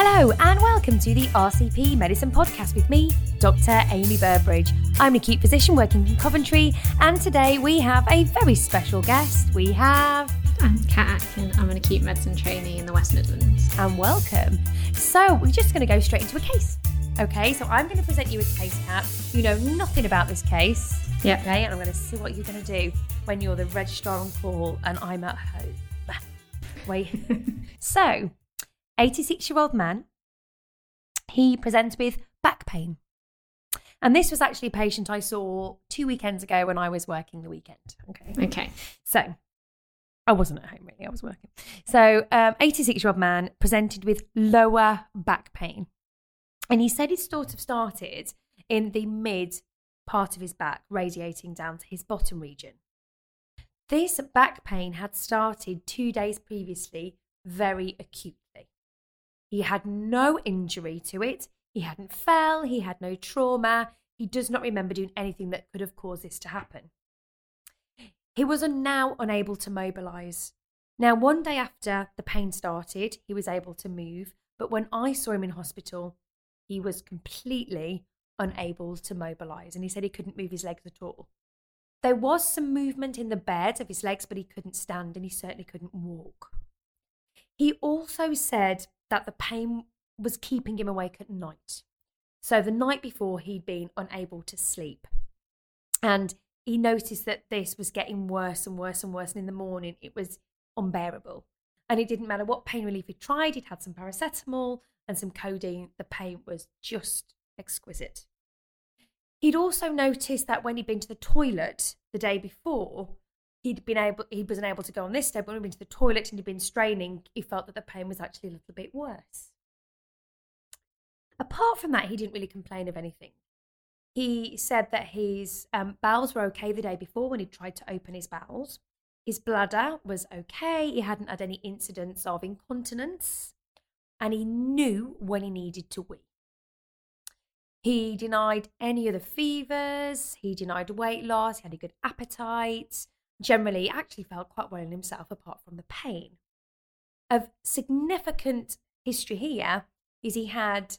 Hello, and welcome to the RCP Medicine Podcast with me, Dr. Amy Burbridge. I'm an acute physician working in Coventry, and today we have a very special guest. We have. I'm Kat Atkin. I'm an acute medicine trainee in the West Midlands. And welcome. So, we're just going to go straight into a case. Okay, so I'm going to present you a case, Kat. You know nothing about this case. Yeah. Okay, and I'm going to see what you're going to do when you're the registrar on call and I'm at home. Wait. so, 86 year old man. He presents with back pain. And this was actually a patient I saw two weekends ago when I was working the weekend. Okay. Okay. So I wasn't at home really, I was working. So, um, 86 year old man presented with lower back pain. And he said it sort of started in the mid part of his back, radiating down to his bottom region. This back pain had started two days previously, very acutely. He had no injury to it. He hadn't fell. He had no trauma. He does not remember doing anything that could have caused this to happen. He was now unable to mobilize. Now, one day after the pain started, he was able to move, but when I saw him in hospital, he was completely unable to mobilize and he said he couldn't move his legs at all. There was some movement in the bed of his legs, but he couldn't stand and he certainly couldn't walk. He also said that the pain was keeping him awake at night. So the night before, he'd been unable to sleep. And he noticed that this was getting worse and worse and worse. And in the morning, it was unbearable. And it didn't matter what pain relief he tried, he'd had some paracetamol and some codeine. The pain was just exquisite. He'd also noticed that when he'd been to the toilet the day before, he'd been able he wasn't able to go on this but when he'd been to the toilet and he'd been straining, he felt that the pain was actually a little bit worse. Apart from that, he didn't really complain of anything. He said that his um, bowels were okay the day before when he tried to open his bowels. His bladder was okay. He hadn't had any incidents of incontinence. And he knew when he needed to wee. He denied any of the fevers. He denied weight loss. He had a good appetite. Generally, actually felt quite well in himself apart from the pain. Of significant history here is he had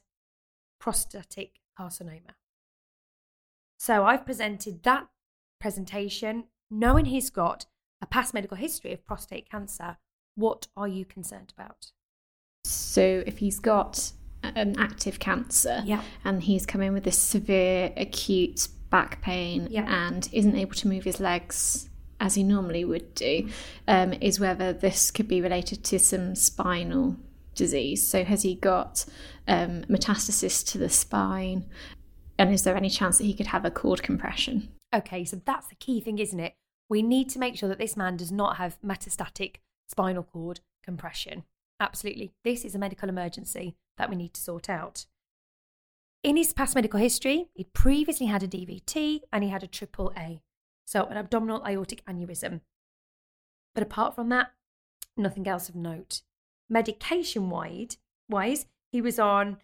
prostatic carcinoma. So I've presented that presentation knowing he's got a past medical history of prostate cancer. What are you concerned about? So if he's got an active cancer Yeah. and he's come in with this severe acute back pain Yeah. and isn't able to move his legs as he normally would do, um, is whether this could be related to some spinal disease. So has he got um, metastasis to the spine? And is there any chance that he could have a cord compression? Okay, so that's the key thing, isn't it? We need to make sure that this man does not have metastatic spinal cord compression. Absolutely. This is a medical emergency that we need to sort out. In his past medical history, he'd previously had a DVT and he had a triple A, so an abdominal aortic aneurysm. But apart from that, nothing else of note. Medication wise, he was on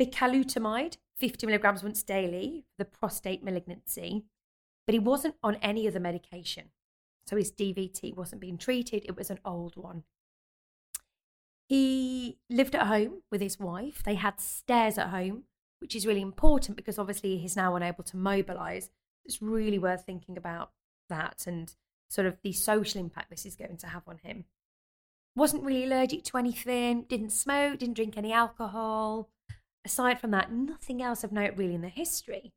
bicalutamide, 50 milligrams once daily for the prostate malignancy, but he wasn't on any other medication. So his DVT wasn't being treated, it was an old one. He lived at home with his wife. They had stairs at home, which is really important because obviously he's now unable to mobilize. It's really worth thinking about that and sort of the social impact this is going to have on him. Wasn't really allergic to anything, didn't smoke, didn't drink any alcohol. Aside from that, nothing else of note really in the history.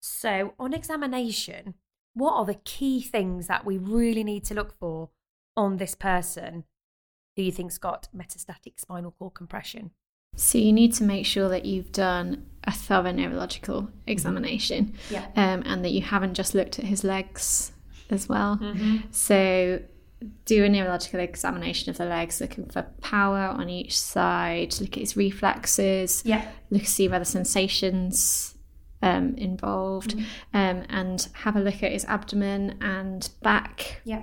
So, on examination, what are the key things that we really need to look for on this person who you think's got metastatic spinal cord compression? So you need to make sure that you've done a thorough neurological examination, Yeah. um, and that you haven't just looked at his legs as well. Mm-hmm. So do a neurological examination of the legs, looking for power on each side. Look at his reflexes. Yeah. Look to see whether sensations um, involved, um, and have a look at his abdomen and back. Yeah.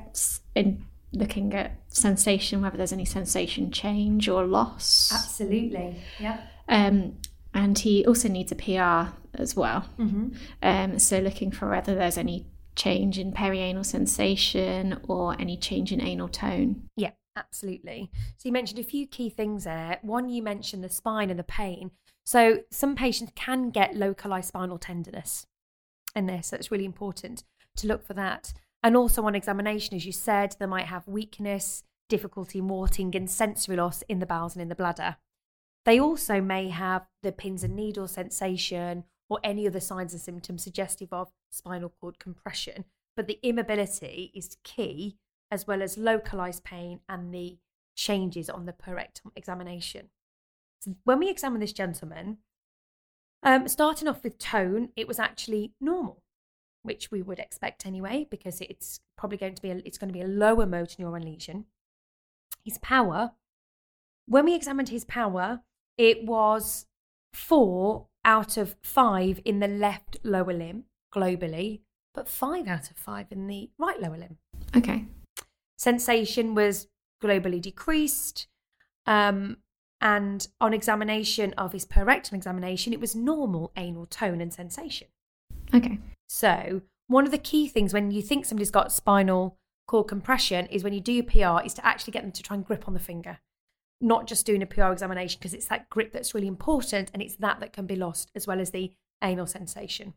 In looking at sensation, whether there's any sensation change or loss. Absolutely. Yeah. Um, and he also needs a PR as well. Mm-hmm. Um, so looking for whether there's any change in perianal sensation or any change in anal tone. Yeah. Absolutely. So you mentioned a few key things there. One, you mentioned the spine and the pain. So some patients can get localized spinal tenderness in this. So it's really important to look for that. And also on examination, as you said, they might have weakness, difficulty in walking, and sensory loss in the bowels and in the bladder. They also may have the pins and needles sensation or any other signs and symptoms suggestive of spinal cord compression. But the immobility is key, as well as localized pain and the changes on the per rectum examination. So when we examine this gentleman, um, starting off with tone, it was actually normal, which we would expect anyway, because it's probably going to be a, it's going to be a lower motor neuron lesion. His power, when we examined his power, it was four out of five in the left lower limb globally, but five out of five in the right lower limb. Okay. Sensation was globally decreased. Um, and on examination of his per rectum examination, it was normal anal tone and sensation. Okay. So, one of the key things when you think somebody's got spinal cord compression is when you do your PR is to actually get them to try and grip on the finger, not just doing a PR examination because it's that grip that's really important and it's that that can be lost as well as the anal sensation.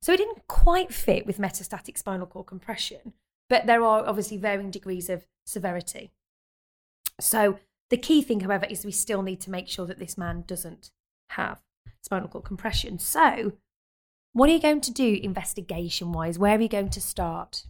So, it didn't quite fit with metastatic spinal cord compression, but there are obviously varying degrees of severity. So, the key thing, however, is we still need to make sure that this man doesn't have spinal cord compression. So, what are you going to do investigation wise? Where are you going to start?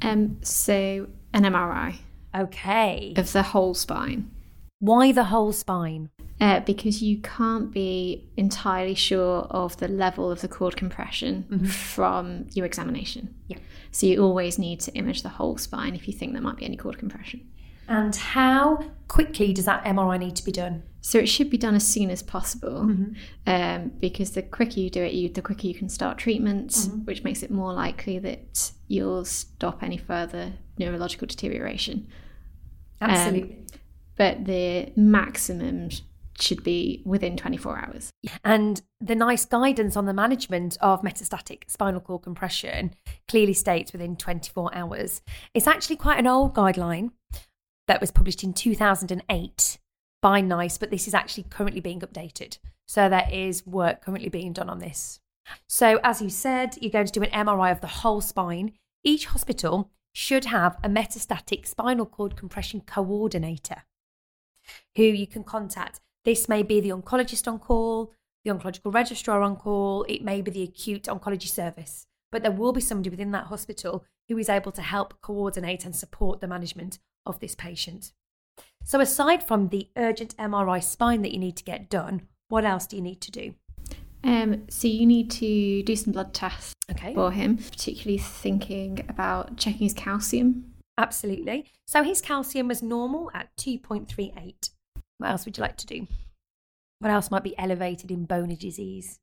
Um, so an MRI Okay. of the whole spine. Why the whole spine? Uh, because you can't be entirely sure of the level of the cord compression Mhm. from your examination. Yeah. So you always need to image the whole spine if you think there might be any cord compression. And how quickly does that MRI need to be done? So it should be done as soon as possible, Mhm. um, because the quicker you do it, you, the quicker you can start treatment, Mhm. which makes it more likely that you'll stop any further neurological deterioration. Absolutely. But the maximum should be within 24 hours. And the NICE guidance on the management of metastatic spinal cord compression clearly states within 24 hours. It's actually quite an old guideline that was published in 2008 by NICE, but this is actually currently being updated. So there is work currently being done on this. So, as you said, you're going to do an MRI of the whole spine. Each hospital should have a metastatic spinal cord compression coordinator who you can contact. This may be the oncologist on call, the oncological registrar on call, it may be the acute oncology service, but there will be somebody within that hospital who is able to help coordinate and support the management of this patient. So, aside from the urgent MRI spine that you need to get done, what else do you need to do? Um, so you need to do some blood tests Okay. for him, particularly thinking about checking his calcium. Absolutely. So his calcium was normal at 2.38. What else would you like to do? What else might be elevated in bony disease?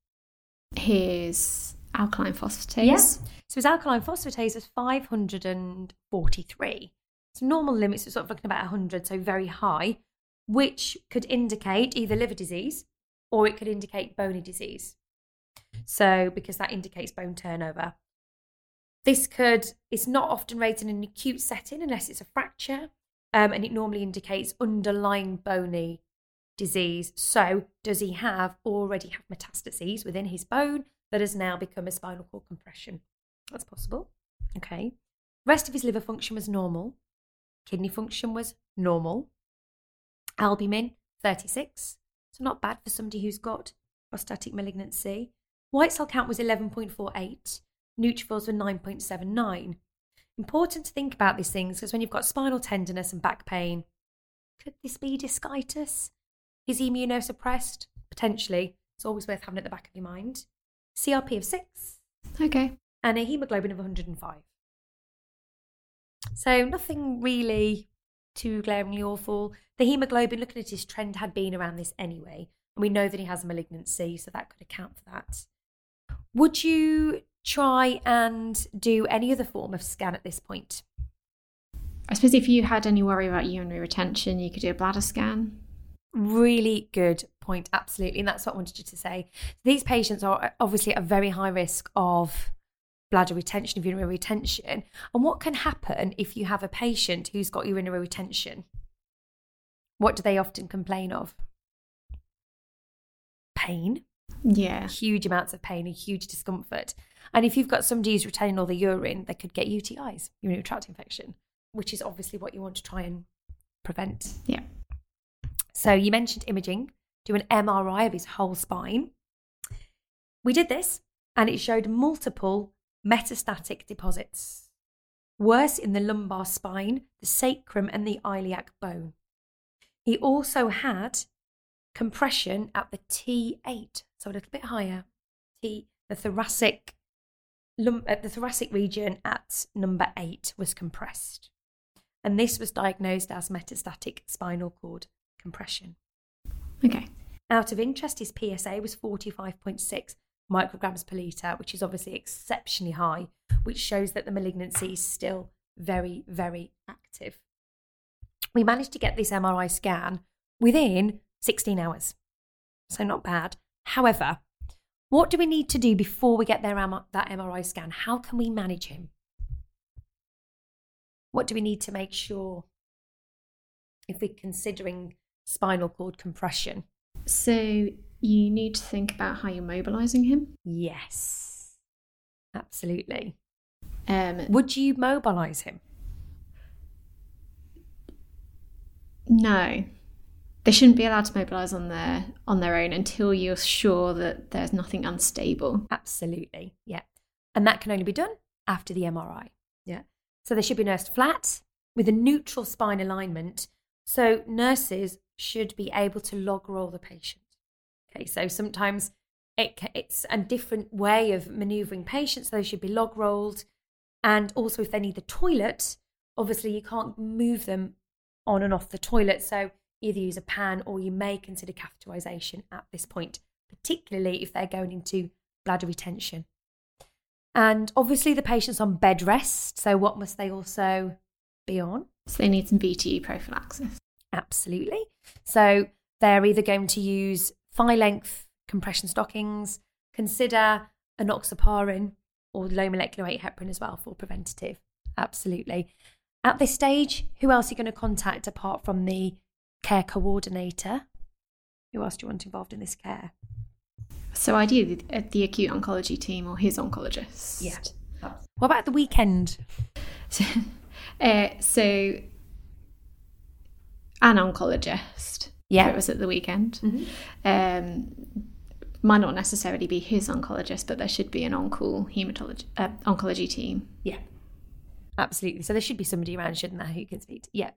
His alkaline phosphatase. Yes. So his alkaline phosphatase was 543. So normal limits are sort of looking about 100, so very high, which could indicate either liver disease or it could indicate bony disease. So because that indicates bone turnover. This could, it's not often raised in an acute setting unless it's a fracture, um, and it normally indicates underlying bony disease. So, does he have already have metastases within his bone that has now become a spinal cord compression? That's possible. Okay. Rest of his liver function was normal. Kidney function was normal. Albumin 36. So not bad for somebody who's got prostatic malignancy. White cell count was 11.48. Neutrophils were 9.79. Important to think about these things because when you've got spinal tenderness and back pain, could this be discitis? Is he immunosuppressed? Potentially. It's always worth having at the back of your mind. CRP of 6 Okay. and a hemoglobin of 105. So nothing really too glaringly awful. The hemoglobin, looking at his trend, had been around this anyway. And we know that he has a malignancy, so that could account for that. Would you try and do any other form of scan at this point? I suppose if you had any worry about urinary retention, you could do a bladder scan. Really good point, absolutely. And that's what I wanted you to say. These patients are obviously at a very high risk of bladder retention, of urinary retention. And what can happen if you have a patient who's got urinary retention? What do they often complain of? Pain, Yeah. huge amounts of pain and huge discomfort. And if you've got somebody who's retaining all the urine, they could get UTIs, urinary tract infection, which is obviously what you want to try and prevent. Yeah. So you mentioned imaging, do an MRI of his whole spine. We did this and it showed multiple metastatic deposits, worse in the lumbar spine, the sacrum, and the iliac bone. He also had compression at the T8, so a little bit higher. T, the thoracic, lum, uh, the thoracic region at number eight was compressed, and this was diagnosed as metastatic spinal cord compression. Okay. Out of interest, his PSA was 45.6 micrograms per litre, which is obviously exceptionally high, which shows that the malignancy is still very, very active. We managed to get this MRI scan within 16 hours, so not bad. However, what do we need to do before we get their, that MRI scan? How can we manage him? What do we need to make sure if we're considering spinal cord compression? So you need to think about how you're mobilizing him. Yes, absolutely. Um, Would you mobilize him? no, they shouldn't be allowed to mobilize on their on their own until you're sure that there's nothing unstable. Absolutely, yeah. And that can only be done after the MRI. Yeah. So they should be nursed flat with a neutral spine alignment. So nurses should be able to log roll the patient. Okay, so sometimes it, it's a different way of maneuvering patients. They should be log rolled. And also, if they need the toilet, obviously you can't move them on and off the toilet. So either use a pan or you may consider catheterization at this point, particularly if they're going into bladder retention. And obviously, the patient's on bed rest. So, what must they also be on? So they need some VTE prophylaxis. Absolutely. So, they're either going to use thigh length compression stockings, consider enoxaparin or low molecular weight heparin as well for preventative. Absolutely. At this stage, who else are you going to contact apart from the care coordinator? Who else do you want involved in this care? So ideally, the, the acute oncology team or his oncologist. Yeah. What about the weekend? Uh, so an oncologist. Yeah. It was at the weekend. Mhm. Um, might not necessarily be his oncologist, but there should be an on-call hematology uh, oncology team. Yeah. Absolutely. So there should be somebody around, shouldn't there, who can speak? to- Yeah.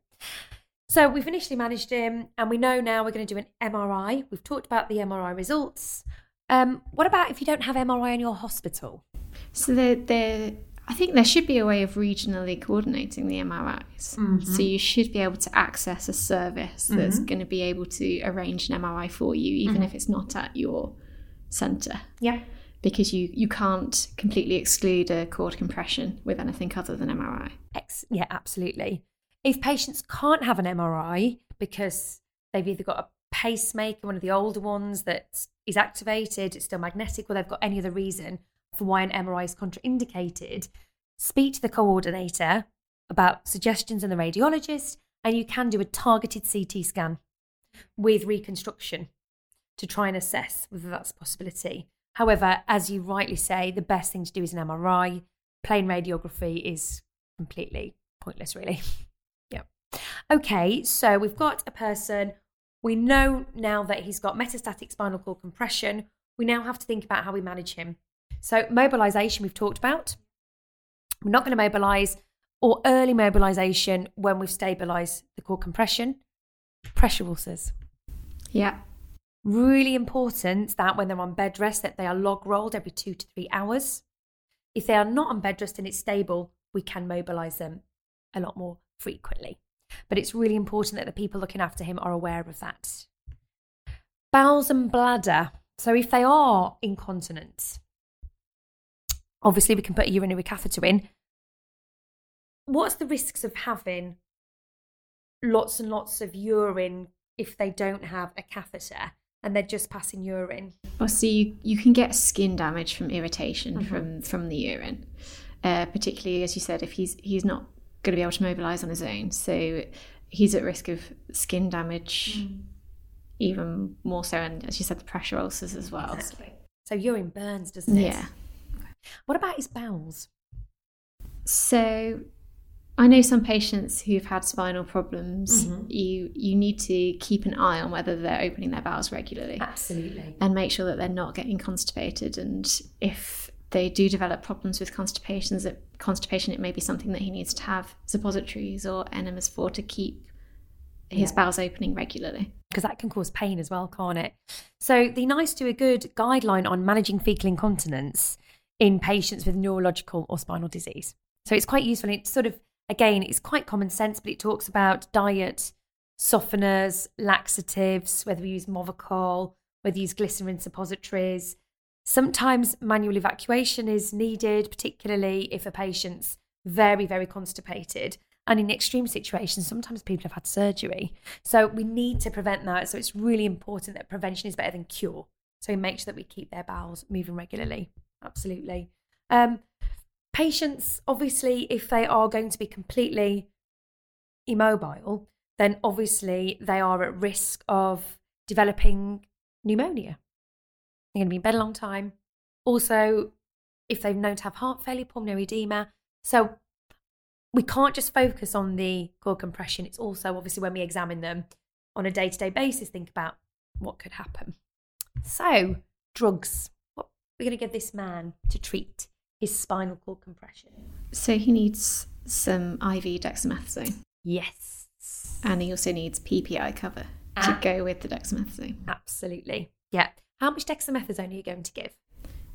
So we've initially managed him, and we know now we're going to do an MRI. We've talked about the MRI results. Um, what about if you don't have MRI in your hospital? So the there, I think there should be a way of regionally coordinating the MRIs. So mm-hmm. you should be able to access a service that's mm-hmm. going to be able to arrange an MRI for you, even mm-hmm. if it's not at your centre. Yeah. because you you can't completely exclude a cord compression with anything other than MRI. Ex- yeah, absolutely. If patients can't have an MRI because they've either got a pacemaker, one of the older ones that is activated, it's still magnetic, or they've got any other reason for why an MRI is contraindicated, speak to the coordinator about suggestions and the radiologist, and you can do a targeted CT scan with reconstruction to try and assess whether that's a possibility. However, as you rightly say, the best thing to do is an MRI. Plain radiography is completely pointless, really. yeah. Okay, so we've got a person. We know now that he's got metastatic spinal cord compression. We now have to think about how we manage him. So, mobilization, we've talked about. We're not going to mobilize or early mobilization when we've stabilized the cord compression. Pressure ulcers Yeah. really important that when they're on bed rest that they are log rolled every two to three hours if they are not on bed rest and it's stable we can mobilize them a lot more frequently but it's really important that the people looking after him are aware of that bowels and bladder so if they are incontinent obviously we can put a urinary catheter in what's the risks of having lots and lots of urine if they don't have a catheter and they're just passing urine. Well, so you, you can get skin damage from irritation from from the urine, uh, particularly as you said, if he's he's not going to be able to mobilise on his own, so he's at risk of skin damage, even more so, and as you said, the pressure ulcers as well. Exactly. So urine burns, doesn't it? Yeah. What about his bowels? So I know some patients who've had spinal problems. Mm-hmm. You you need to keep an eye on whether they're opening their bowels regularly Absolutely. and make sure that they're not getting constipated. And if they do develop problems with constipations, that constipation it may be something that he needs to have suppositories or enemas for to keep his Yeah. bowels opening regularly. because that can cause pain as well, can't it? So the NICE do a good guideline on managing fecal incontinence in patients with neurological or spinal disease. So it's quite useful. It's sort of again, it's quite common sense, but it talks about diet, softeners, laxatives, whether we use Movicol, whether we use glycerin suppositories. Sometimes manual evacuation is needed, particularly if a patient's very, very constipated. And in extreme situations, sometimes people have had surgery. So we need to prevent that. So it's really important that prevention is better than cure. So we make sure that we keep their bowels moving regularly. Absolutely. Um, patients, obviously, if they are going to be completely immobile, then obviously they are at risk of developing pneumonia. They're going to be in bed a long time. Also, if they've known to have heart failure, pulmonary edema. So we can't just focus on the cord compression. It's also obviously when we examine them on a day to day basis, think about what could happen. So, drugs. We're going to give this man to treat his spinal cord compression? So he needs some IV dexamethasone, Yes. and he also needs PPI cover Ah. to go with the dexamethasone. Absolutely. Yeah. How much dexamethasone are you going to give?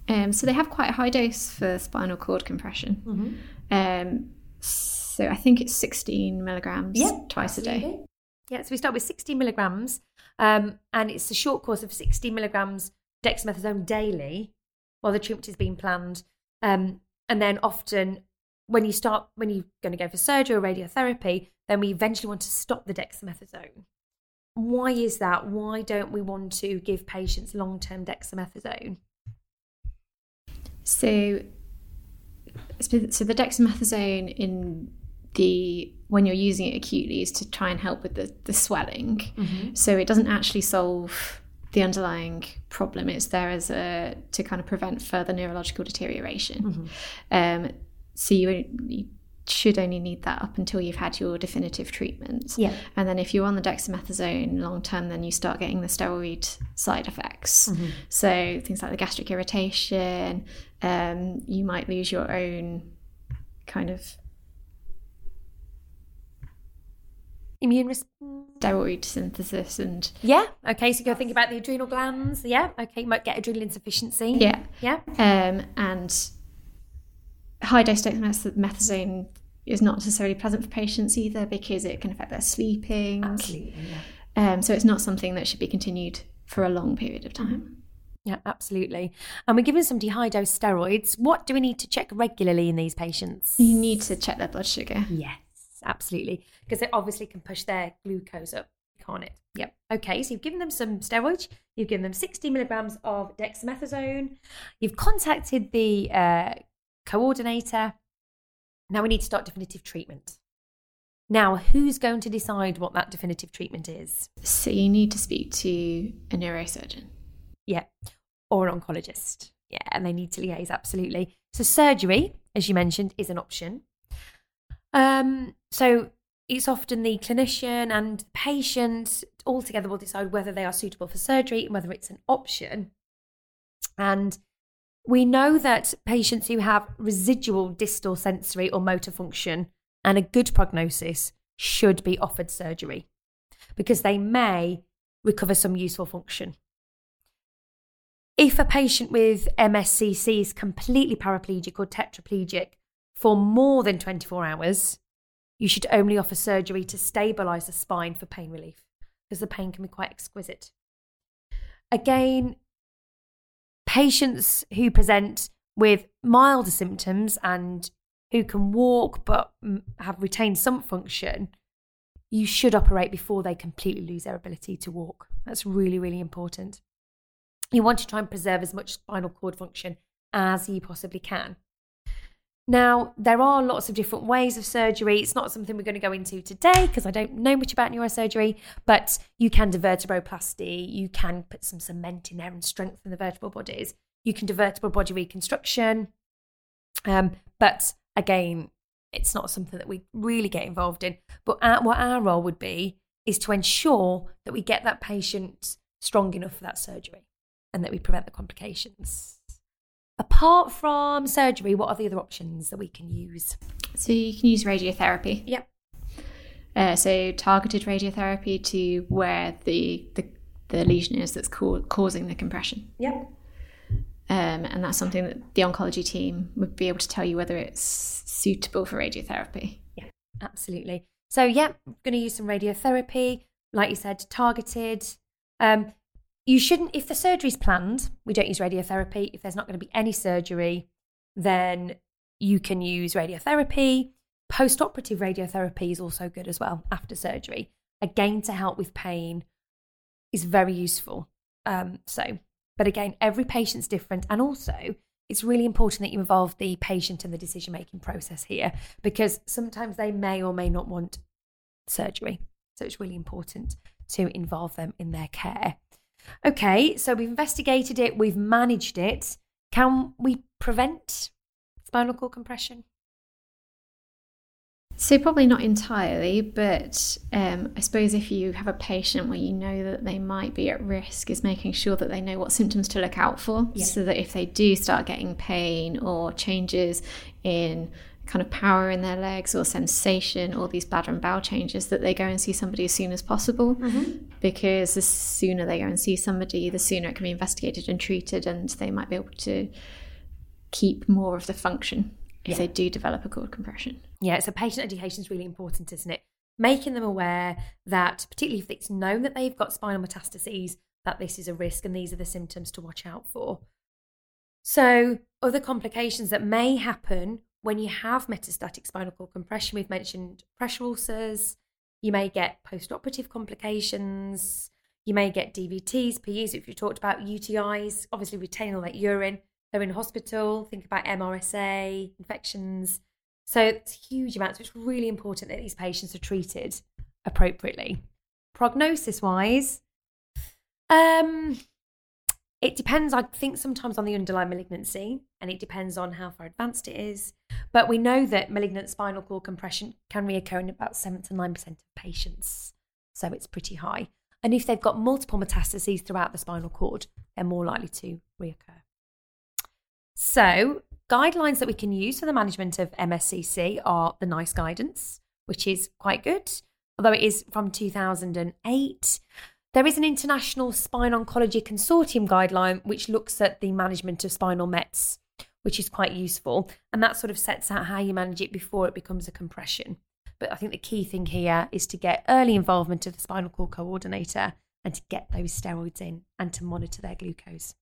Um, so they have quite a high dose for spinal cord compression. Mm-hmm. Um, so I think it's 16 milligrams twice a day. Yeah, so we start with 60 milligrams, um, and it's a short course of 60 milligrams dexamethasone daily while the treatment is being planned. Um, and then often, when you start, when you're going to go for surgery or radiotherapy, then we eventually want to stop the dexamethasone. Why is that? Why don't we want to give patients long term dexamethasone? So, so the dexamethasone in the when you're using it acutely is to try and help with the, the swelling. So it doesn't actually solve the underlying problem. It's there as a to kind of prevent further neurological deterioration. Um, so you, you should only need that up until you've had your definitive treatment. Yeah. And then if you're on the dexamethasone long term, then you start getting the steroid side effects. So things like the gastric irritation, um, you might lose your own kind of Immune response. steroid synthesis and Yeah. Okay. So you go think about the adrenal glands. Yeah. Okay. You might get adrenal insufficiency. yeah. Yeah. Um, and high dose dexamethasone is not necessarily pleasant for patients either because it can affect their sleeping. Absolutely. Yeah. Um, so it's not something that should be continued for a long period of time. Yeah, absolutely. And we're giving somebody high dose steroids. What do we need to check regularly in these patients? You need to check their blood sugar. Yes, absolutely. Because it obviously can push their glucose up, can't it? Yep. Okay, so you've given them some steroids. You've given them 60 milligrams of dexamethasone. You've contacted the uh, coordinator. Now we need to start definitive treatment. Now, who's going to decide what that definitive treatment is? So you need to speak to a neurosurgeon. Yeah. Or an oncologist. Yeah. And they need to liaise, absolutely. So, surgery, as you mentioned, is an option. Um, so, it's often the clinician and patient all together will decide whether they are suitable for surgery and whether it's an option. And we know that patients who have residual distal sensory or motor function and a good prognosis should be offered surgery because they may recover some useful function. If a patient with MSCC is completely paraplegic or tetraplegic for more than 24 hours, you should only offer surgery to stabilize the spine for pain relief because the pain can be quite exquisite. Again, patients who present with milder symptoms and who can walk but have retained some function, you should operate before they completely lose their ability to walk. That's really, really important. You want to try and preserve as much spinal cord function as you possibly can. Now, there are lots of different ways of surgery. It's not something we're going to go into today because I don't know much about neurosurgery, but you can do vertebroplasty, you can put some cement in there and strengthen the vertebral bodies, you can do vertebral body reconstruction. Um, but again, it's not something that we really get involved in. But our, what our role would be is to ensure that we get that patient strong enough for that surgery and that we prevent the complications. Apart from surgery, what are the other options that we can use? So you can use radiotherapy. Yep. Uh, so targeted radiotherapy to where the the, the lesion is that's ca- causing the compression. Yep. Um, and that's something that the oncology team would be able to tell you whether it's suitable for radiotherapy. Yeah, absolutely. So, yeah, going to use some radiotherapy, like you said, targeted. Um, you shouldn't, if the surgery's planned, we don't use radiotherapy. If there's not going to be any surgery, then you can use radiotherapy. Post operative radiotherapy is also good as well after surgery. Again, to help with pain is very useful. Um, so, but again, every patient's different. And also, it's really important that you involve the patient in the decision making process here because sometimes they may or may not want surgery. So it's really important to involve them in their care. Okay, so we've investigated it, we've managed it. Can we prevent spinal cord compression? So, probably not entirely, but um, I suppose if you have a patient where you know that they might be at risk, is making sure that they know what symptoms to look out for. Yeah. So that if they do start getting pain or changes in kind of power in their legs or sensation or these bladder and bowel changes, that they go and see somebody as soon as possible. Mm-hmm. Because the sooner they go and see somebody, the sooner it can be investigated and treated, and they might be able to keep more of the function if Yeah. they do develop a cord compression. Yeah, so patient education is really important, isn't it? Making them aware that, particularly if it's known that they've got spinal metastases, that this is a risk and these are the symptoms to watch out for. So, other complications that may happen when you have metastatic spinal cord compression, we've mentioned pressure ulcers, you may get post operative complications, you may get DVTs, PEs, if you talked about UTIs, obviously retaining all that urine. They're in hospital, think about MRSA, infections. So it's huge amounts. So it's really important that these patients are treated appropriately. Prognosis wise, um, it depends, I think, sometimes on the underlying malignancy and it depends on how far advanced it is. But we know that malignant spinal cord compression can reoccur in about 7 to 9% of patients. So it's pretty high. And if they've got multiple metastases throughout the spinal cord, they're more likely to reoccur. So, guidelines that we can use for the management of MSCC are the NICE guidance, which is quite good, although it is from 2008. There is an International Spine Oncology Consortium guideline which looks at the management of spinal mets, which is quite useful. And that sort of sets out how you manage it before it becomes a compression. But I think the key thing here is to get early involvement of the spinal cord coordinator and to get those steroids in and to monitor their glucose.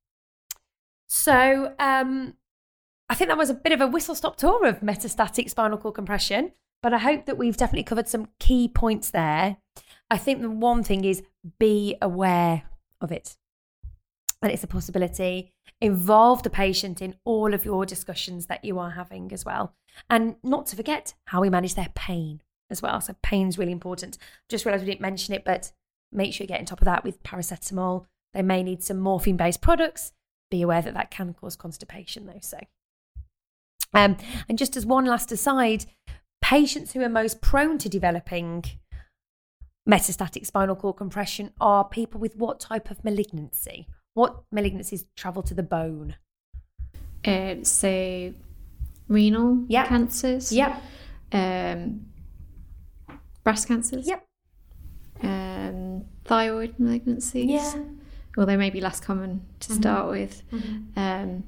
So um, I think that was a bit of a whistle stop tour of metastatic spinal cord compression, but I hope that we've definitely covered some key points there. I think the one thing is be aware of it. It's a possibility. Involve the patient in all of your discussions that you are having as well. And not to forget how we manage their pain as well. So, pain's really important. Just realised we didn't mention it, but make sure you get on top of that with paracetamol. They may need some morphine based products. Be aware that that can cause constipation, though. So, um, and just as one last aside, patients who are most prone to developing metastatic spinal cord compression are people with what type of malignancy? What malignancies travel to the bone? Uh, so, renal Yep. cancers. Yep. Um, breast cancers. Yep. Um, thyroid malignancies. Yeah. Well, they may be less common to Mhm. start with. Um,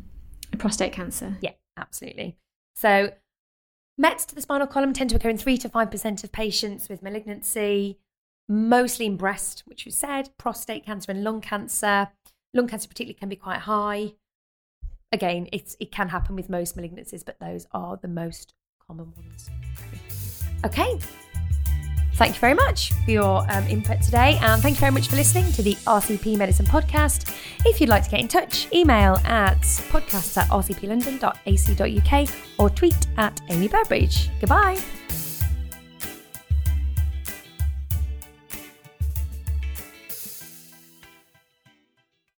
prostate cancer. Yeah, absolutely. So, Mets to the spinal column tend to occur in 3 to 5% of patients with malignancy, mostly in breast, which we said, prostate cancer and lung cancer. Lung cancer, particularly, can be quite high. Again, it's, it can happen with most malignancies, but those are the most common ones. Okay. Thank you very much for your um, input today, and thank you very much for listening to the RCP Medicine Podcast. If you'd like to get in touch, email at podcasts at rcplondon.ac.uk or tweet at Amy Burbridge. Goodbye.